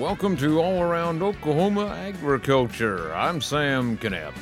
welcome to All Around Oklahoma Agriculture. I'm Sam Knipp.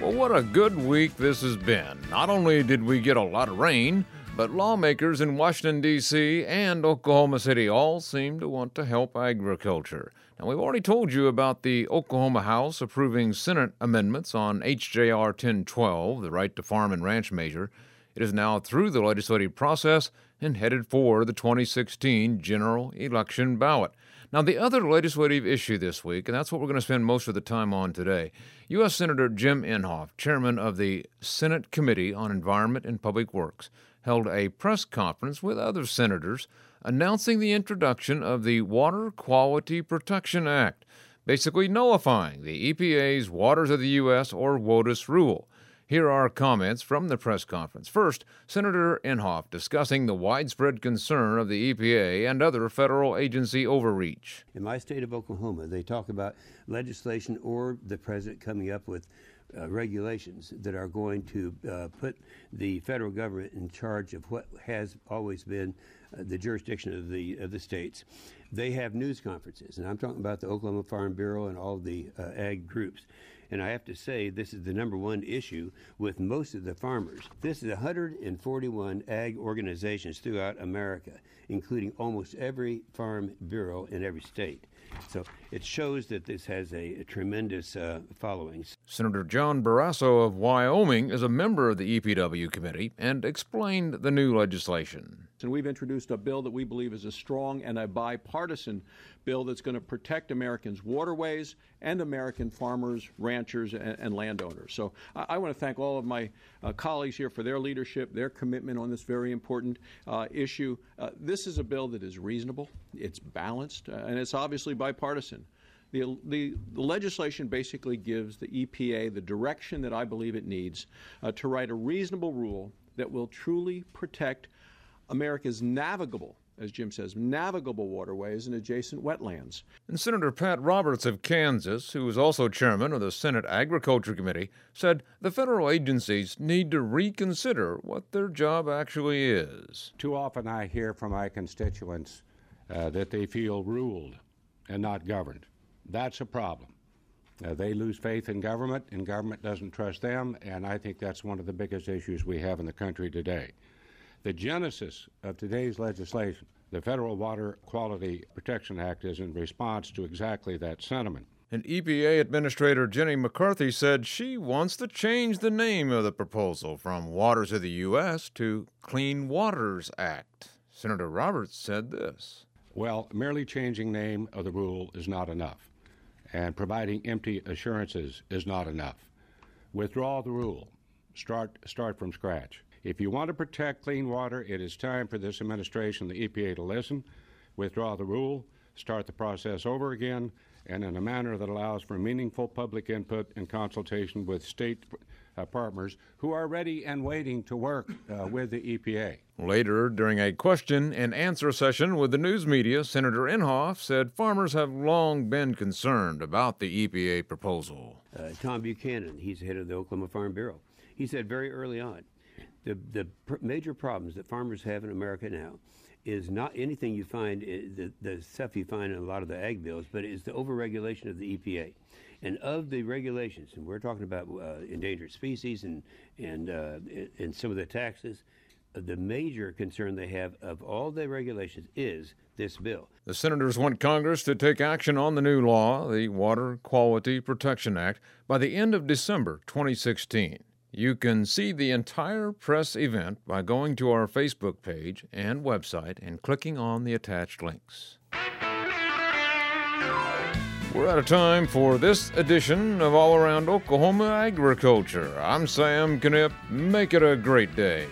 Well, what a good week this has been. Not only did we get a lot of rain, but lawmakers in Washington, D.C. and Oklahoma City all seem to want to help agriculture. Now, we've already told you about the Oklahoma House approving Senate amendments on HJR 1012, the Right to Farm and Ranch measure. It is now through the legislative process and headed for the 2016 general election ballot. Now, the other legislative issue this week, and that's what we're going to spend most of the time on today, U.S. Senator Jim Inhofe, chairman of the Senate Committee on Environment and Public Works, held a press conference with other senators announcing the introduction of the Water Quality Protection Act, basically nullifying the EPA's Waters of the U.S. or WOTUS rule. Here are comments from the press conference. First, Senator Inhofe discussing the widespread concern of the EPA and other federal agency overreach. In my state of Oklahoma, they talk about legislation or the president coming up with uh, regulations that are going to uh, put the federal government in charge of what has always been uh, the jurisdiction of the of the states. They have news conferences, and I'm talking about the Oklahoma Farm Bureau and all the uh, ag groups. And I have to say, this is the number one issue with most of the farmers. This is 141 ag organizations throughout America, including almost every farm bureau in every state. So it shows that this has a, a tremendous uh, following. Senator John Barrasso of Wyoming is a member of the EPW committee and explained the new legislation. And we've introduced a bill that we believe is a strong and a bipartisan bill that's going to protect Americans' waterways and American farmers, ranchers, and, and landowners. So I, I, want to thank all of my uh, colleagues here for their leadership, their commitment on this very important uh, issue. Uh, this is a bill that is reasonable, it's balanced, uh, and it's obviously bipartisan. The, the, the, legislation basically gives the EPA the direction that I believe it needs uh, to write a reasonable rule that will truly protect America's navigable as Jim says, navigable waterways and adjacent wetlands. And Senator Pat Roberts of Kansas, who is also chairman of the Senate Agriculture Committee, said the federal agencies need to reconsider what their job actually is. Too often I hear from my constituents uh, that they feel ruled and not governed. That's a problem. Uh, they lose faith in government, and government doesn't trust them, and I think that's one of the biggest issues we have in the country today. The genesis of today's legislation, the Federal Water Quality Protection Act, is in response to exactly that sentiment. And EPA Administrator Gina McCarthy said she wants to change the name of the proposal from Waters of the U.S. to Clean Waters Act. Senator Roberts said this. Well, merely changing name of the rule is not enough, and providing empty assurances is not enough. Withdraw the rule. Start start from scratch. If you want to protect clean water, it is time for this administration, the EPA, to listen, withdraw the rule, start the process over again, and in a manner that allows for meaningful public input and consultation with state uh, partners who are ready and waiting to work uh, with the EPA. Later, during a question and answer session with the news media, Senator Inhofe said farmers have long been concerned about the EPA proposal. Uh, Tom Buchanan, he's head of the Oklahoma Farm Bureau. He said very early on the, the pr- major problems that farmers have in America now is not anything you find, the, the stuff you find in a lot of the ag bills, but it's the overregulation of the EPA. And of the regulations, and we're talking about uh, endangered species and, and, uh, and some of the taxes, uh, the major concern they have of all the regulations is this bill. The senators want Congress to take action on the new law, the Water Quality Protection Act, by the end of December 2016. You can see the entire press event by going to our Facebook page and website and clicking on the attached links. We're out of time for this edition of All Around Oklahoma Agriculture. I'm Sam Knipp. Make it a great day.